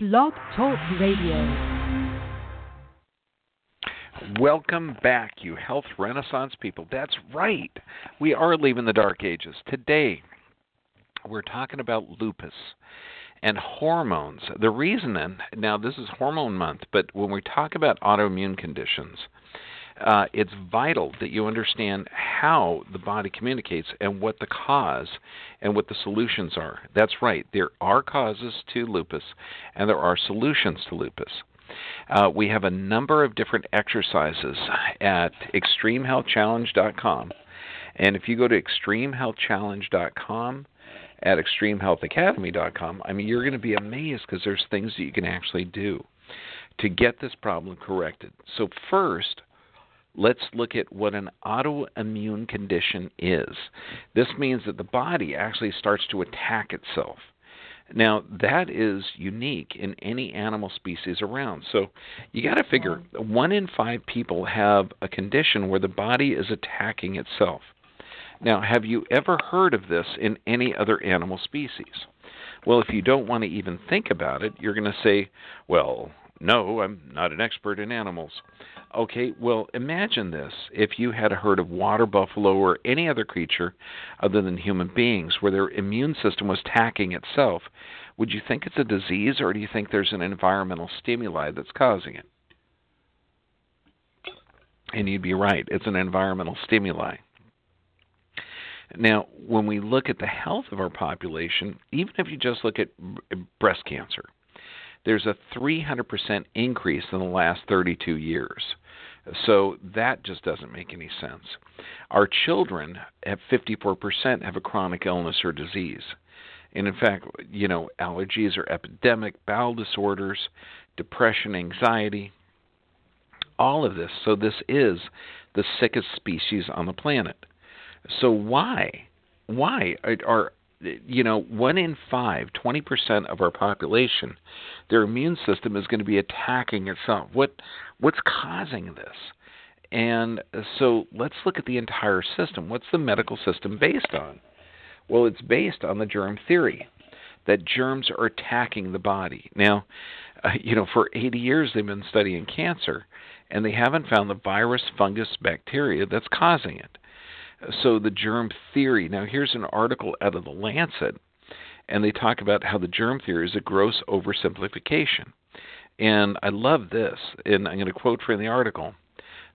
Blog Talk Radio. Welcome back, you health renaissance people. That's right. We are leaving the dark ages. Today, we're talking about lupus and hormones. The reason, and now this is hormone month, but when we talk about autoimmune conditions, uh, it's vital that you understand how the body communicates and what the cause and what the solutions are. That's right, there are causes to lupus and there are solutions to lupus. Uh, we have a number of different exercises at extremehealthchallenge.com. And if you go to extremehealthchallenge.com, at extremehealthacademy.com, I mean, you're going to be amazed because there's things that you can actually do to get this problem corrected. So, first, let's look at what an autoimmune condition is. This means that the body actually starts to attack itself. Now, that is unique in any animal species around. So, you got to figure mm-hmm. one in five people have a condition where the body is attacking itself. Now, have you ever heard of this in any other animal species? Well, if you don't want to even think about it, you're going to say, well, no, I'm not an expert in animals. Okay, well, imagine this if you had a herd of water buffalo or any other creature other than human beings where their immune system was attacking itself. Would you think it's a disease or do you think there's an environmental stimuli that's causing it? And you'd be right, it's an environmental stimuli. Now, when we look at the health of our population, even if you just look at breast cancer, there's a 300% increase in the last 32 years. So that just doesn't make any sense. Our children at 54% have a chronic illness or disease. And in fact, you know, allergies are epidemic, bowel disorders, depression, anxiety, all of this. So this is the sickest species on the planet. So why? Why are you know, one in five, 20% of our population, their immune system is going to be attacking itself. What, what's causing this? And so let's look at the entire system. What's the medical system based on? Well, it's based on the germ theory that germs are attacking the body. Now, uh, you know, for 80 years they've been studying cancer, and they haven't found the virus, fungus, bacteria that's causing it. So the germ theory. Now here's an article out of the Lancet, and they talk about how the germ theory is a gross oversimplification. And I love this, and I'm going to quote from the article.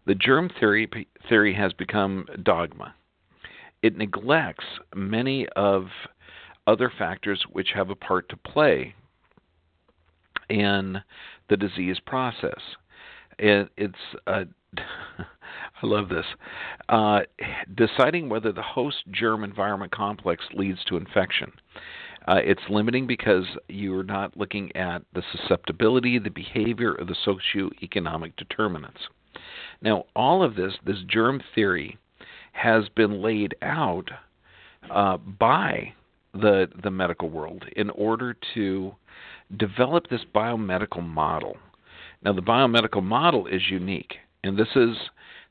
The germ theory theory has become dogma. It neglects many of other factors which have a part to play in the disease process. It, it's a I love this. Uh, deciding whether the host germ environment complex leads to infection. Uh, it's limiting because you're not looking at the susceptibility, the behavior, or the socioeconomic determinants. Now, all of this, this germ theory, has been laid out uh, by the the medical world in order to develop this biomedical model. Now, the biomedical model is unique, and this is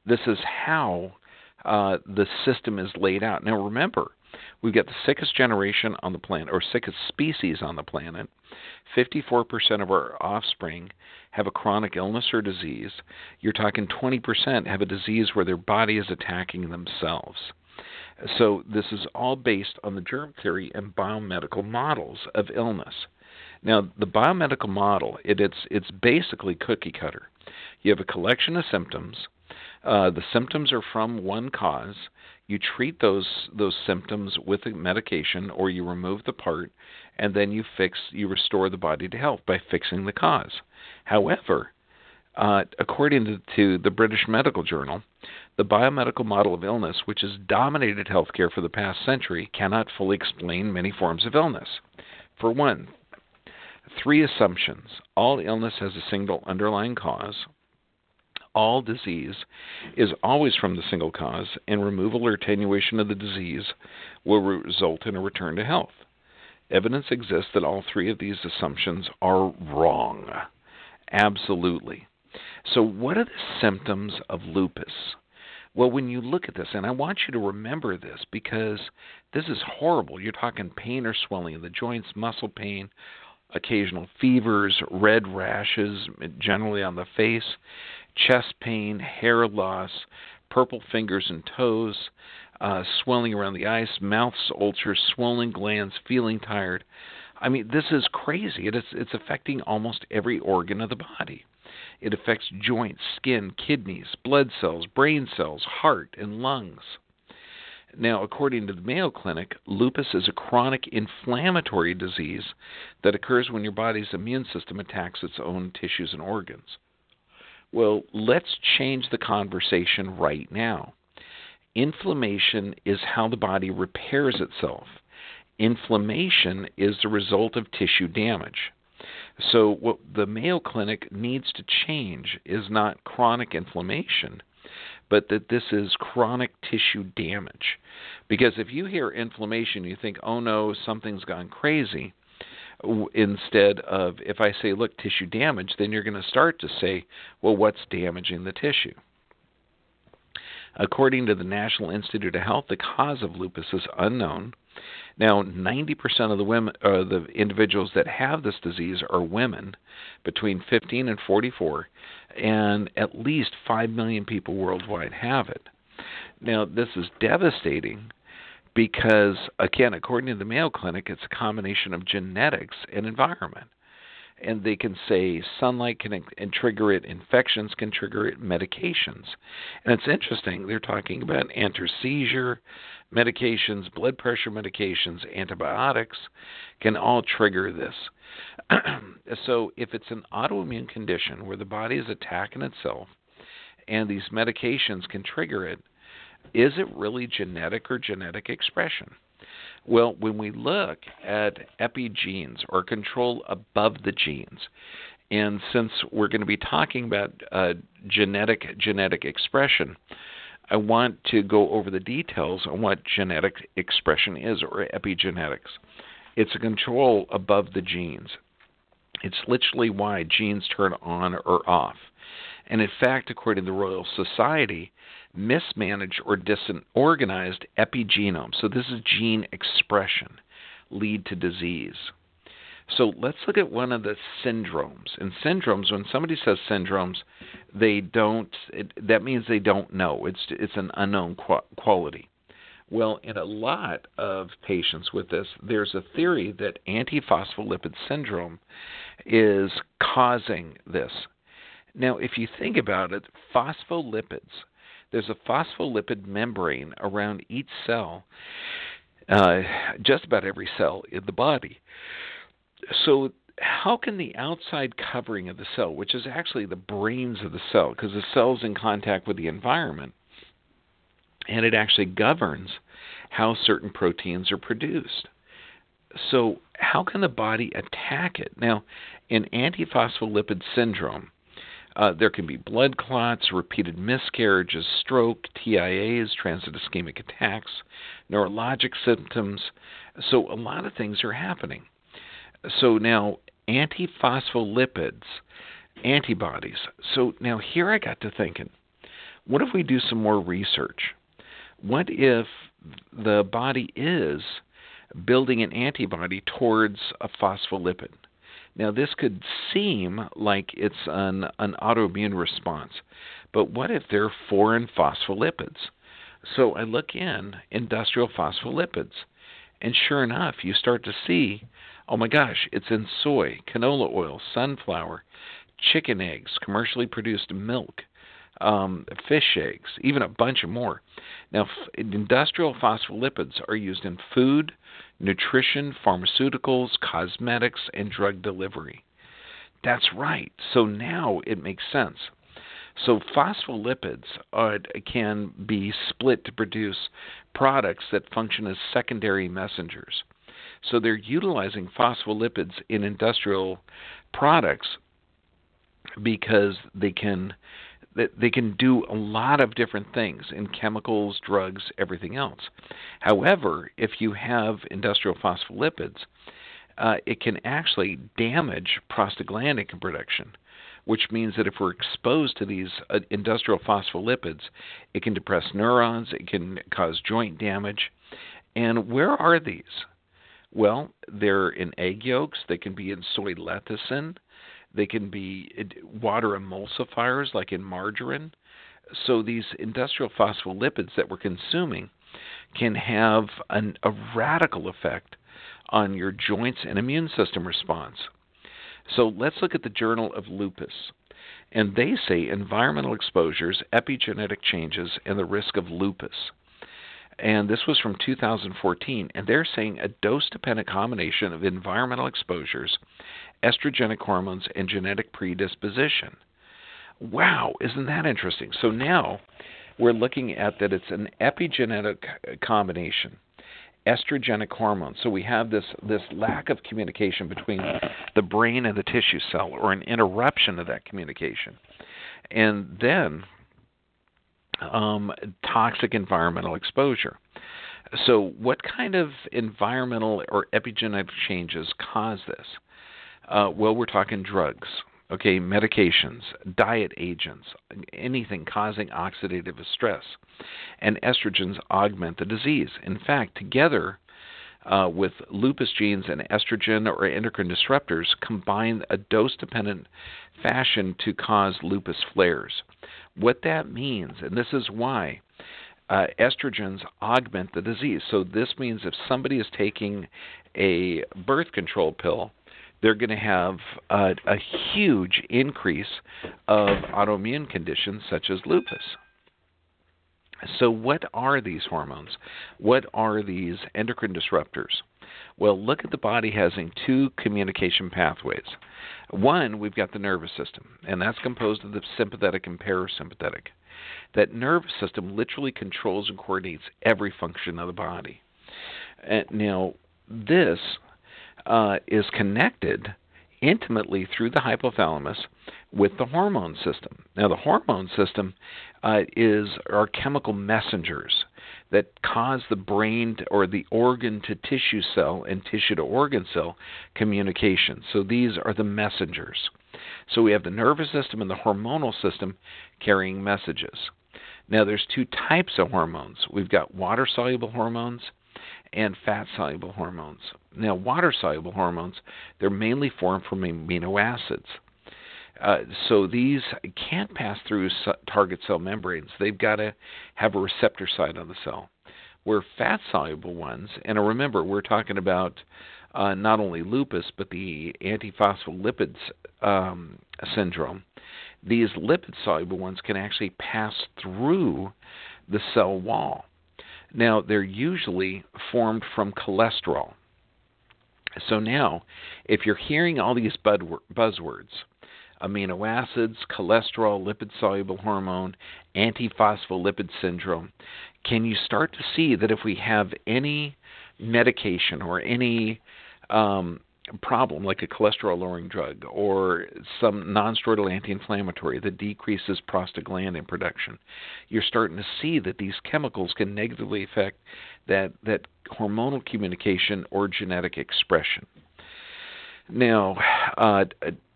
this is how uh, the system is laid out. Now, remember, we've got the sickest generation on the planet, or sickest species on the planet. 54% of our offspring have a chronic illness or disease. You're talking 20% have a disease where their body is attacking themselves. So, this is all based on the germ theory and biomedical models of illness. Now, the biomedical model, it, it's, it's basically cookie cutter. You have a collection of symptoms uh, the symptoms are from one cause. You treat those those symptoms with a medication, or you remove the part, and then you fix you restore the body to health by fixing the cause. However, uh, according to, to the British Medical Journal, the biomedical model of illness, which has dominated healthcare for the past century, cannot fully explain many forms of illness. For one, three assumptions. All illness has a single underlying cause all disease is always from the single cause, and removal or attenuation of the disease will result in a return to health. Evidence exists that all three of these assumptions are wrong. Absolutely. So, what are the symptoms of lupus? Well, when you look at this, and I want you to remember this because this is horrible. You're talking pain or swelling of the joints, muscle pain, occasional fevers, red rashes, generally on the face, chest pain, hair loss, purple fingers and toes, uh, swelling around the eyes, mouth ulcers, swollen glands, feeling tired. I mean, this is crazy. It is, it's affecting almost every organ of the body. It affects joints, skin, kidneys, blood cells, brain cells, heart, and lungs. Now, according to the Mayo Clinic, lupus is a chronic inflammatory disease that occurs when your body's immune system attacks its own tissues and organs. Well, let's change the conversation right now. Inflammation is how the body repairs itself. Inflammation is the result of tissue damage. So, what the Mayo Clinic needs to change is not chronic inflammation, but that this is chronic tissue damage. Because if you hear inflammation, you think, oh no, something's gone crazy. Instead of, if I say, look, tissue damage, then you're going to start to say, well, what's damaging the tissue? According to the National Institute of Health, the cause of lupus is unknown. Now, 90% of the women, uh, the individuals that have this disease are women between 15 and 44, and at least 5 million people worldwide have it. Now, this is devastating because, again, according to the Mayo Clinic, it's a combination of genetics and environment and they can say sunlight can and trigger it, infections can trigger it, medications. And it's interesting, they're talking about anti-seizure medications, blood pressure medications, antibiotics can all trigger this. so if it's an autoimmune condition where the body is attacking itself and these medications can trigger it, is it really genetic or genetic expression? Well, when we look at epigenes or control above the genes, and since we're going to be talking about uh, genetic genetic expression, I want to go over the details on what genetic expression is or epigenetics. It's a control above the genes. It's literally why genes turn on or off. And in fact, according to the Royal Society, mismanaged or disorganized epigenome, so this is gene expression, lead to disease. So let's look at one of the syndromes. And syndromes, when somebody says syndromes, they don't. It, that means they don't know. It's it's an unknown quality. Well, in a lot of patients with this, there's a theory that antiphospholipid syndrome is causing this. Now, if you think about it, phospholipids there's a phospholipid membrane around each cell, uh, just about every cell in the body. So, how can the outside covering of the cell, which is actually the brains of the cell, because the cell's in contact with the environment, and it actually governs how certain proteins are produced. So, how can the body attack it? Now, in antiphospholipid syndrome, uh, there can be blood clots, repeated miscarriages, stroke, TIAs, transit ischemic attacks, neurologic symptoms. So a lot of things are happening. So now antiphospholipids, antibodies. So now here I got to thinking, what if we do some more research? What if the body is building an antibody towards a phospholipid? Now, this could seem like it's an, an autoimmune response, but what if they're foreign phospholipids? So I look in industrial phospholipids, and sure enough, you start to see oh my gosh, it's in soy, canola oil, sunflower, chicken eggs, commercially produced milk, um, fish eggs, even a bunch of more. Now, f- industrial phospholipids are used in food, nutrition, pharmaceuticals, cosmetics, and drug delivery. That's right. So now it makes sense. So phospholipids are, can be split to produce products that function as secondary messengers. So they're utilizing phospholipids in industrial products because they can they can do a lot of different things in chemicals, drugs, everything else. However, if you have industrial phospholipids, uh, it can actually damage prostaglandin production, which means that if we're exposed to these uh, industrial phospholipids, it can depress neurons, it can cause joint damage. And where are these? Well, they're in egg yolks, they can be in soy lecithin, they can be water emulsifiers like in margarine. So these industrial phospholipids that we're consuming can have an, a radical effect on your joints and immune system response. So let's look at the Journal of Lupus. And they say environmental exposures, epigenetic changes, and the risk of lupus. And this was from 2014. And they're saying a dose dependent combination of environmental exposures, estrogenic hormones, and genetic predisposition. Wow, isn't that interesting? So now we're looking at that it's an epigenetic combination estrogenic hormones. So we have this this lack of communication between the brain and the tissue cell, or an interruption of that communication, and then um, toxic environmental exposure. So, what kind of environmental or epigenetic changes cause this? Uh, well, we're talking drugs, okay, medications, diet agents, anything causing oxidative stress. And estrogens augment the disease. In fact, together uh, with lupus genes and estrogen or endocrine disruptors combine a dose dependent fashion to cause lupus flares. What that means, and this is why. Uh, estrogens augment the disease. So, this means if somebody is taking a birth control pill, they're going to have a, a huge increase of autoimmune conditions such as lupus. So, what are these hormones? What are these endocrine disruptors? Well, look at the body having two communication pathways. One, we've got the nervous system, and that's composed of the sympathetic and parasympathetic. That nervous system literally controls and coordinates every function of the body. And now, this uh, is connected intimately through the hypothalamus with the hormone system. Now, the hormone system uh, is are chemical messengers that cause the brain to, or the organ to tissue cell and tissue to organ cell communication. So these are the messengers. So we have the nervous system and the hormonal system carrying messages. Now, there's two types of hormones. We've got water soluble hormones and fat soluble hormones. Now, water soluble hormones, they're mainly formed from amino acids. Uh, so these can't pass through target cell membranes. They've got to have a receptor site on the cell. Where fat soluble ones, and remember, we're talking about uh, not only lupus, but the antiphospholipids um, syndrome. These lipid soluble ones can actually pass through the cell wall. Now, they're usually formed from cholesterol. So now, if you're hearing all these buzzwords, amino acids, cholesterol, lipid soluble hormone, antiphospholipid syndrome, can you start to see that if we have any medication or any um, problem, like a cholesterol lowering drug or some nonsteroidal anti inflammatory that decreases prostaglandin production, you're starting to see that these chemicals can negatively affect that, that hormonal communication or genetic expression. Now, uh,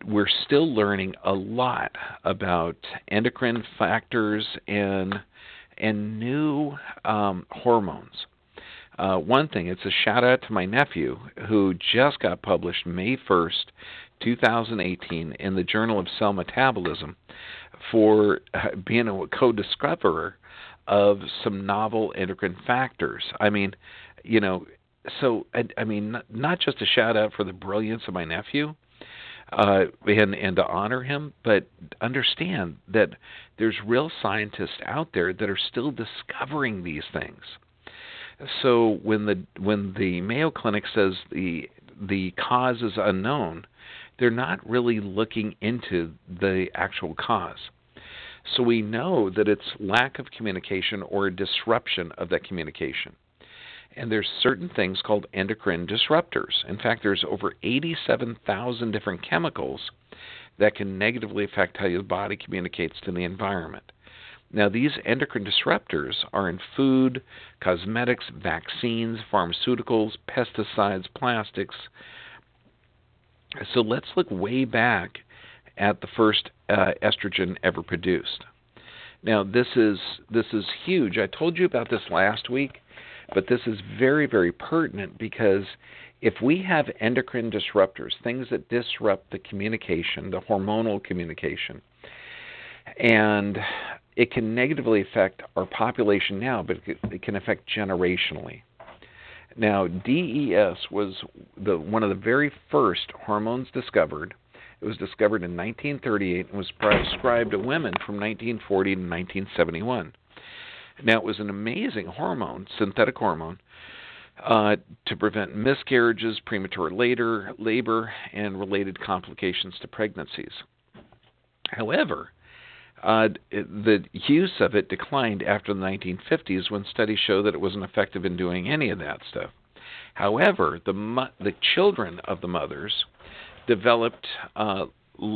we're still learning a lot about endocrine factors and and new um, hormones. Uh, one thing, it's a shout out to my nephew who just got published May 1st, 2018, in the Journal of Cell Metabolism for uh, being a co discoverer of some novel endocrine factors. I mean, you know, so I, I mean, not, not just a shout out for the brilliance of my nephew, uh, and and to honor him, but understand that there's real scientists out there that are still discovering these things. So when the when the Mayo Clinic says the the cause is unknown, they're not really looking into the actual cause. So we know that it's lack of communication or a disruption of that communication. And there's certain things called endocrine disruptors. In fact, there's over 87,000 different chemicals that can negatively affect how your body communicates to the environment. Now, these endocrine disruptors are in food, cosmetics, vaccines, pharmaceuticals, pesticides, plastics. So let's look way back at the first uh, estrogen ever produced. Now, this is this is huge. I told you about this last week, but this is very very pertinent because if we have endocrine disruptors, things that disrupt the communication, the hormonal communication, and it can negatively affect our population now, but it can affect generationally. Now, DES was the one of the very first hormones discovered. It was discovered in 1938 and was prescribed to women from 1940 to 1971. Now, it was an amazing hormone, synthetic hormone, uh, to prevent miscarriages, premature later, labor, and related complications to pregnancies. However, uh, the use of it declined after the 1950s when studies show that it wasn't effective in doing any of that stuff. However, the mo- the children of the mothers developed uh,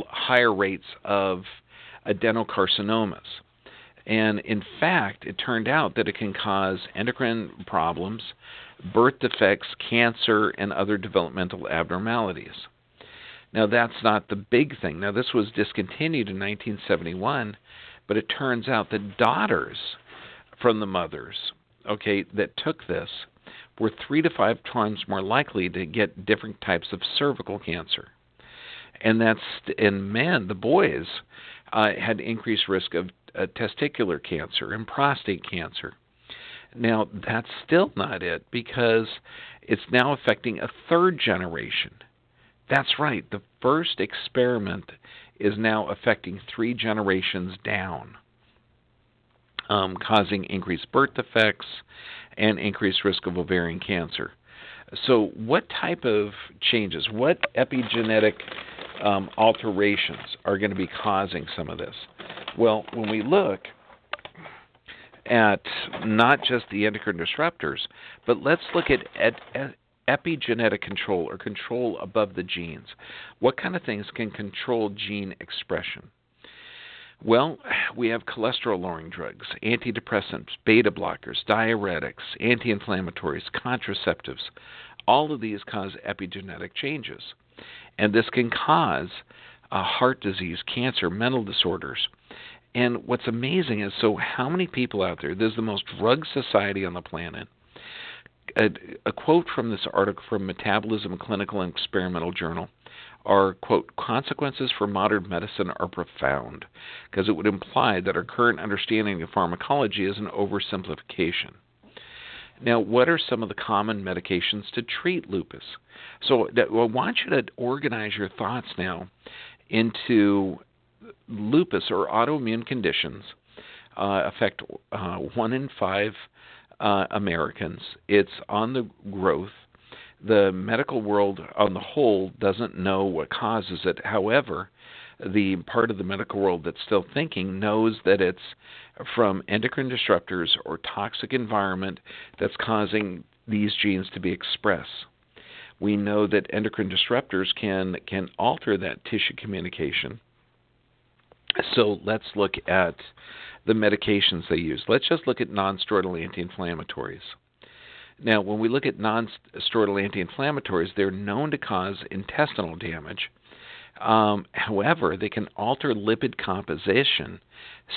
higher rates of adenocarcinomas. And in fact, it turned out that it can cause endocrine problems, birth defects, cancer, and other developmental abnormalities. Now, that's not the big thing. Now, this was discontinued in 1971, but it turns out that daughters from the mothers, okay, that took this were three to five times more likely to get different types of cervical cancer. And that's in men, the boys uh, had increased risk of uh, testicular cancer and prostate cancer. Now, that's still not it because it's now affecting a third generation. That's right, the first experiment is now affecting three generations down, um, causing increased birth defects and increased risk of ovarian cancer. So, what type of changes, what epigenetic um, alterations are going to be causing some of this? Well, when we look at not just the endocrine disruptors, but let's look at, at, epigenetic control or control above the genes. What kind of things can control gene expression? Well, we have cholesterol lowering drugs, antidepressants, beta blockers, diuretics, anti inflammatories, contraceptives. All of these cause epigenetic changes. And this can cause uh, heart disease, cancer, mental disorders. And what's amazing is so, how many people out there? There's the most drug society on the planet a, a quote from this article from Metabolism Clinical and Experimental Journal are quote consequences for modern medicine are profound because it would imply that our current understanding of pharmacology is an oversimplification. Now, what are some of the common medications to treat lupus? So, I want you to organize your thoughts now into lupus or autoimmune conditions uh, affect uh, one in five uh, Americans. It's on the growth. The medical world on the whole doesn't know what causes it. However, the part of the medical world that's still thinking knows that it's from endocrine disruptors or toxic environment that's causing these genes to be expressed. We know that endocrine disruptors can can alter that tissue communication. So let's look at the medications they use. Let's just look at non-steroidal anti-inflammatories. Now, when we look at non-steroidal anti-inflammatories, they're known to cause intestinal damage. Um, however, they can alter lipid composition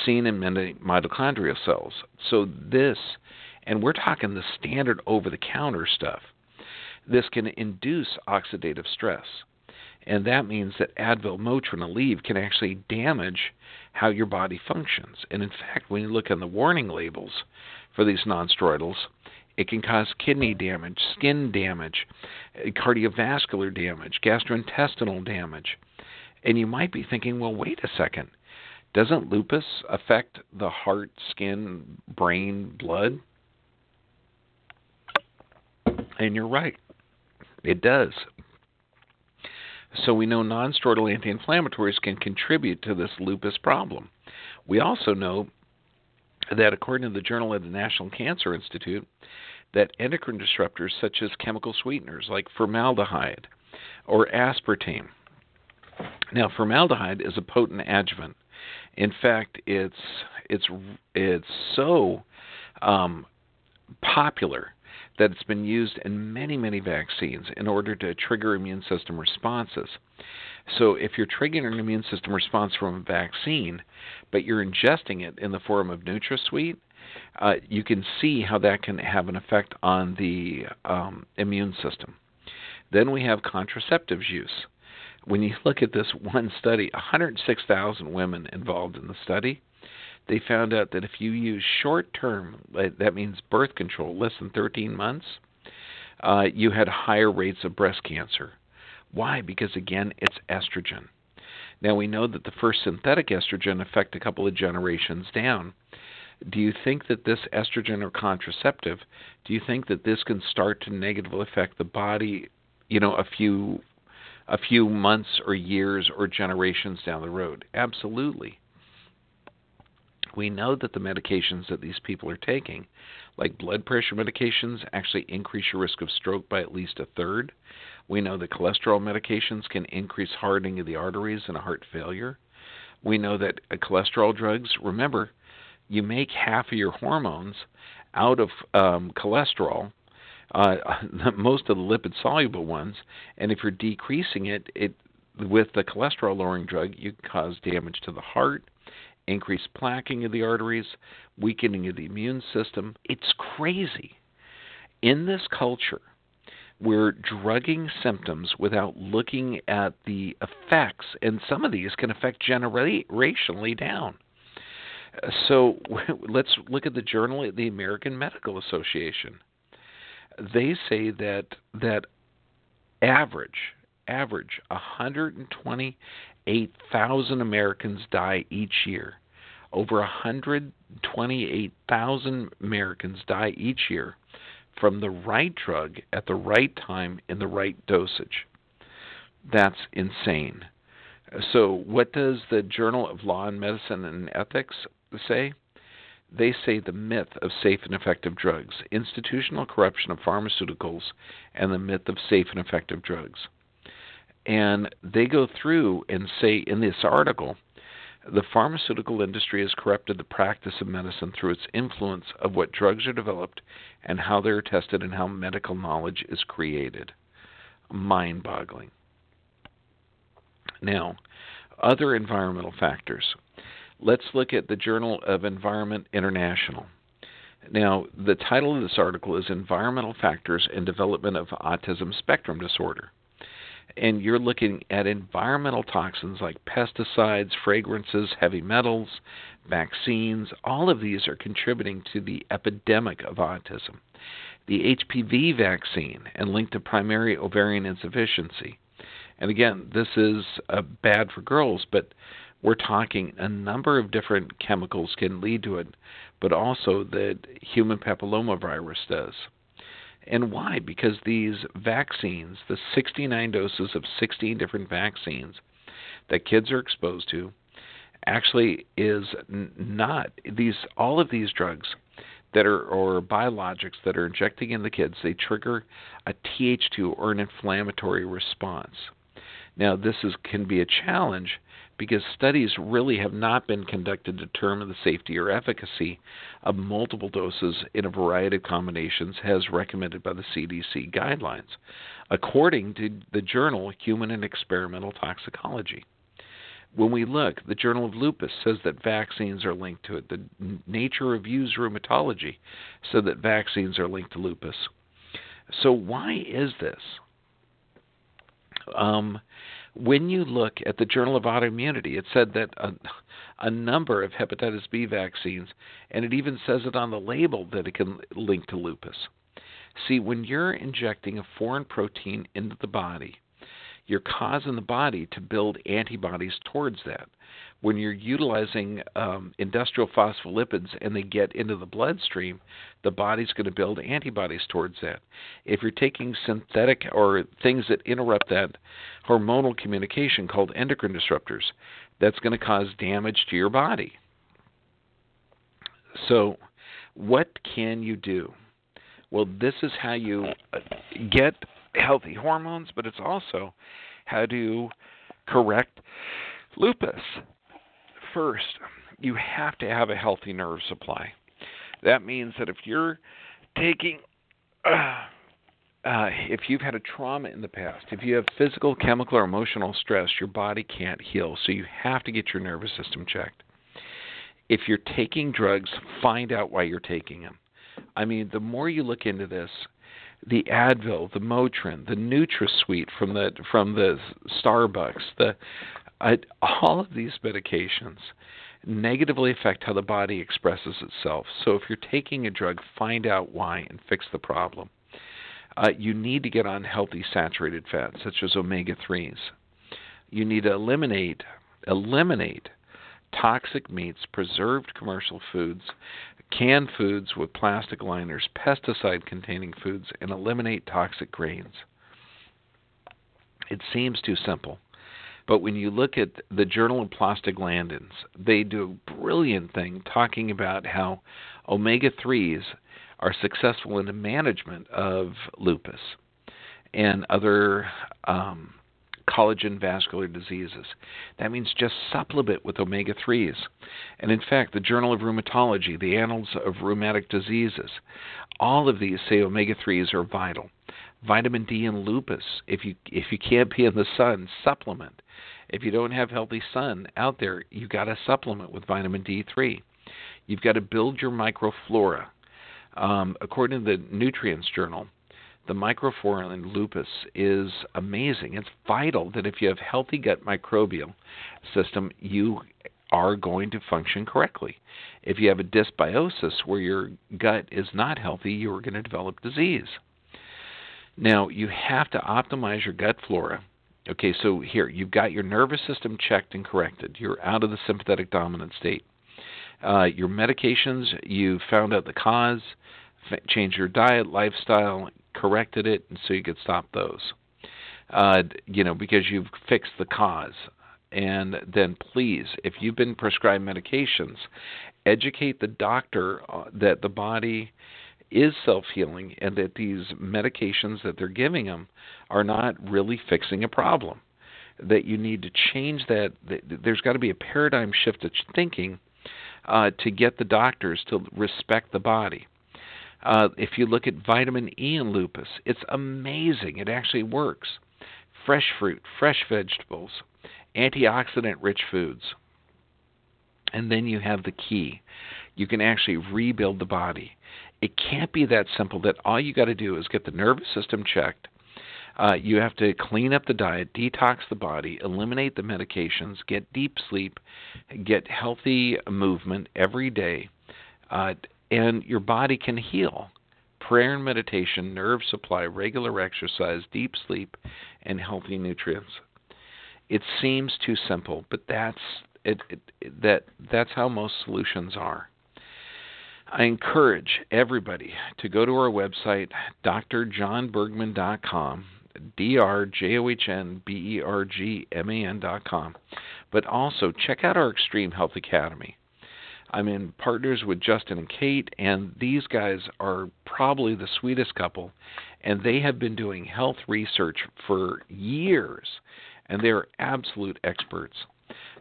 seen in many mitochondrial cells. So this, and we're talking the standard over-the-counter stuff. This can induce oxidative stress and that means that Advil, Motrin, Aleve can actually damage how your body functions. And in fact, when you look on the warning labels for these nonsteroidals, it can cause kidney damage, skin damage, cardiovascular damage, gastrointestinal damage. And you might be thinking, well, wait a second. Doesn't lupus affect the heart, skin, brain, blood? And you're right. It does. So we know nonsteroidal anti-inflammatories can contribute to this lupus problem. We also know that according to the Journal of the National Cancer Institute, that endocrine disruptors such as chemical sweeteners like formaldehyde or aspartame. Now, formaldehyde is a potent adjuvant. In fact, it's it's it's so um, popular that it's been used in many, many vaccines in order to trigger immune system responses. So, if you're triggering an immune system response from a vaccine, but you're ingesting it in the form of NutraSweet, uh, you can see how that can have an effect on the um, immune system. Then we have contraceptives use. When you look at this one study, 106,000 women involved in the study, they found out that if you use short term, that means birth control, less than 13 months, uh, you had higher rates of breast cancer. Why? Because again, it's estrogen. Now we know that the first synthetic estrogen affect a couple of generations down. Do you think that this estrogen or contraceptive, do you think that this can start to negatively affect the body, you know, a few a few months or years or generations down the road? Absolutely. We know that the medications that these people are taking, like blood pressure medications, actually increase your risk of stroke by at least a third. We know that cholesterol medications can increase hardening of the arteries and heart failure. We know that uh, cholesterol drugs, remember, you make half of your hormones out of um, cholesterol, uh, most of the lipid soluble ones, and if you're decreasing it, it with the cholesterol lowering drug, you cause damage to the heart, increased plaquing of the arteries, weakening of the immune system. It's crazy. In this culture, we're drugging symptoms without looking at the effects, and some of these can affect generationally down. So let's look at the journal of the American Medical Association. They say that that average average 128,000 Americans die each year. Over 128,000 Americans die each year from the right drug at the right time in the right dosage. That's insane. So, what does the Journal of Law and Medicine and Ethics say? They say the myth of safe and effective drugs, institutional corruption of pharmaceuticals, and the myth of safe and effective drugs. And they go through and say in this article the pharmaceutical industry has corrupted the practice of medicine through its influence of what drugs are developed and how they are tested and how medical knowledge is created. Mind boggling. Now, other environmental factors. Let's look at the Journal of Environment International. Now, the title of this article is Environmental Factors in Development of Autism Spectrum Disorder and you're looking at environmental toxins like pesticides, fragrances, heavy metals, vaccines, all of these are contributing to the epidemic of autism. The HPV vaccine and linked to primary ovarian insufficiency. And again, this is uh, bad for girls, but we're talking a number of different chemicals can lead to it, but also that human papillomavirus does. And why? Because these vaccines, the 69 doses of 16 different vaccines that kids are exposed to, actually is not these all of these drugs that are or biologics that are injecting in the kids they trigger a Th2 or an inflammatory response. Now this is can be a challenge because studies really have not been conducted to determine the safety or efficacy of multiple doses in a variety of combinations as recommended by the CDC guidelines, according to the journal Human and Experimental Toxicology. When we look, the Journal of Lupus says that vaccines are linked to it. The Nature Reviews Rheumatology said that vaccines are linked to lupus. So why is this? Um, when you look at the Journal of Autoimmunity, it said that a, a, number of hepatitis B vaccines, and it even says it on the label that it can link to lupus. See, when you're injecting a foreign protein into the body, you're causing the body to build antibodies towards that when you're utilizing um, industrial phospholipids and they get into the bloodstream, the body's going to build antibodies towards that. If you're taking synthetic or things that interrupt that hormonal communication called endocrine disruptors, that's going to cause damage to your body. So, what can you do? Well, this is how you uh, get healthy hormones, but it's also how to correct lupus first, you have to have a healthy nerve supply. That means that if you're taking, uh, uh, if you've had a trauma in the past, if you have physical, chemical, or emotional stress, your body can't heal. So you have to get your nervous system checked. If you're taking drugs, find out why you're taking them. I mean, the more you look into this, the Advil, the Motrin, the NutraSweet from the from the Starbucks, the uh, all of these medications negatively affect how the body expresses itself. So if you're taking a drug, find out why and fix the problem. Uh, you need to get on healthy saturated fats such as omega 3s. You need to eliminate eliminate toxic meats, preserved commercial foods, canned foods with plastic liners, pesticide containing foods, and eliminate toxic grains. It seems too simple. But when you look at the Journal of Prostaglandins, they do a brilliant thing talking about how omega 3s are successful in the management of lupus and other um, collagen vascular diseases. That means just supplement with omega 3s. And in fact, the Journal of Rheumatology, the Annals of Rheumatic Diseases, all of these say omega 3s are vital. Vitamin D in lupus, if you if you can't be in the sun, supplement. If you don't have healthy sun out there, you've got to supplement with vitamin D3. You've got to build your microflora. Um, according to the Nutrients Journal, the microflora in lupus is amazing. It's vital that if you have healthy gut microbial system, you are going to function correctly. If you have a dysbiosis where your gut is not healthy, you are going to develop disease. Now, you have to optimize your gut flora Okay, so here, you've got your nervous system checked and corrected. You're out of the sympathetic dominant state. Uh, your medications, you found out the cause, f- changed your diet, lifestyle, corrected it, and so you could stop those. Uh, you know, because you've fixed the cause. And then please, if you've been prescribed medications, educate the doctor uh, that the body is self healing and that these medications that they're giving them are not really fixing a problem. That you need to change that. There's got to be a paradigm shift of thinking uh, to get the doctors to respect the body. Uh, if you look at vitamin E in lupus, it's amazing. It actually works. Fresh fruit, fresh vegetables, antioxidant rich foods. And then you have the key. You can actually rebuild the body. It can't be that simple that all you got to do is get the nervous system checked. Uh, you have to clean up the diet, detox the body, eliminate the medications, get deep sleep, get healthy movement every day, uh, and your body can heal. Prayer and meditation, nerve supply, regular exercise, deep sleep, and healthy nutrients. It seems too simple, but that's it, it, that that's how most solutions are. I encourage everybody to go to our website, drjohnbergman.com, D R J O H N B E R G M A N.com, but also check out our Extreme Health Academy. I'm in partners with Justin and Kate, and these guys are probably the sweetest couple, and they have been doing health research for years, and they're absolute experts.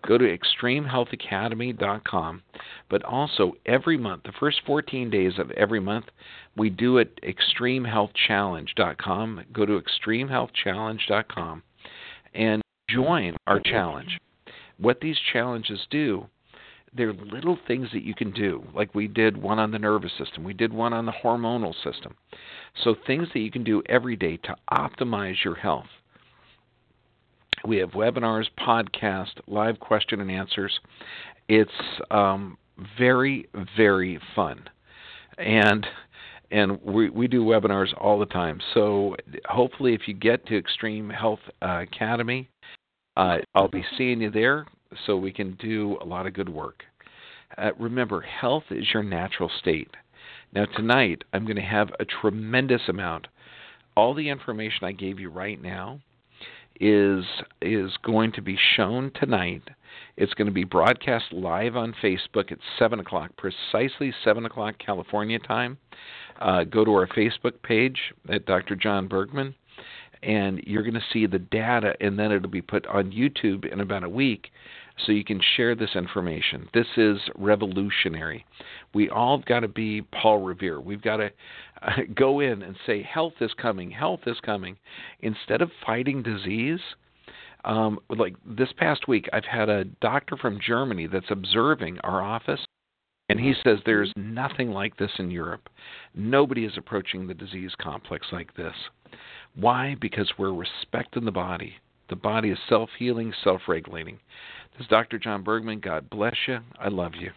Go to extremehealthacademy.com. But also, every month, the first 14 days of every month, we do at extremehealthchallenge.com. Go to extremehealthchallenge.com and join our challenge. What these challenges do, they're little things that you can do. Like we did one on the nervous system, we did one on the hormonal system. So, things that you can do every day to optimize your health. We have webinars, podcast, live question and answers. It's um, very, very fun, and and we we do webinars all the time. So hopefully, if you get to Extreme Health uh, Academy, uh, I'll be seeing you there, so we can do a lot of good work. Uh, remember, health is your natural state. Now tonight, I'm going to have a tremendous amount. All the information I gave you right now is is going to be shown tonight. It's going to be broadcast live on Facebook at seven o'clock, precisely seven o'clock California time. Uh, go to our Facebook page at Dr. John Bergman, and you're going to see the data, and then it'll be put on YouTube in about a week so you can share this information. This is revolutionary. We all got to be Paul Revere. We've got to uh, go in and say, health is coming, health is coming, instead of fighting disease. Um, like this past week, I've had a doctor from Germany that's observing our office. And he says there's nothing like this in Europe. Nobody is approaching the disease complex like this. Why? Because we're respecting the body. The body is self healing, self regulating. This is Dr. John Bergman. God bless you. I love you.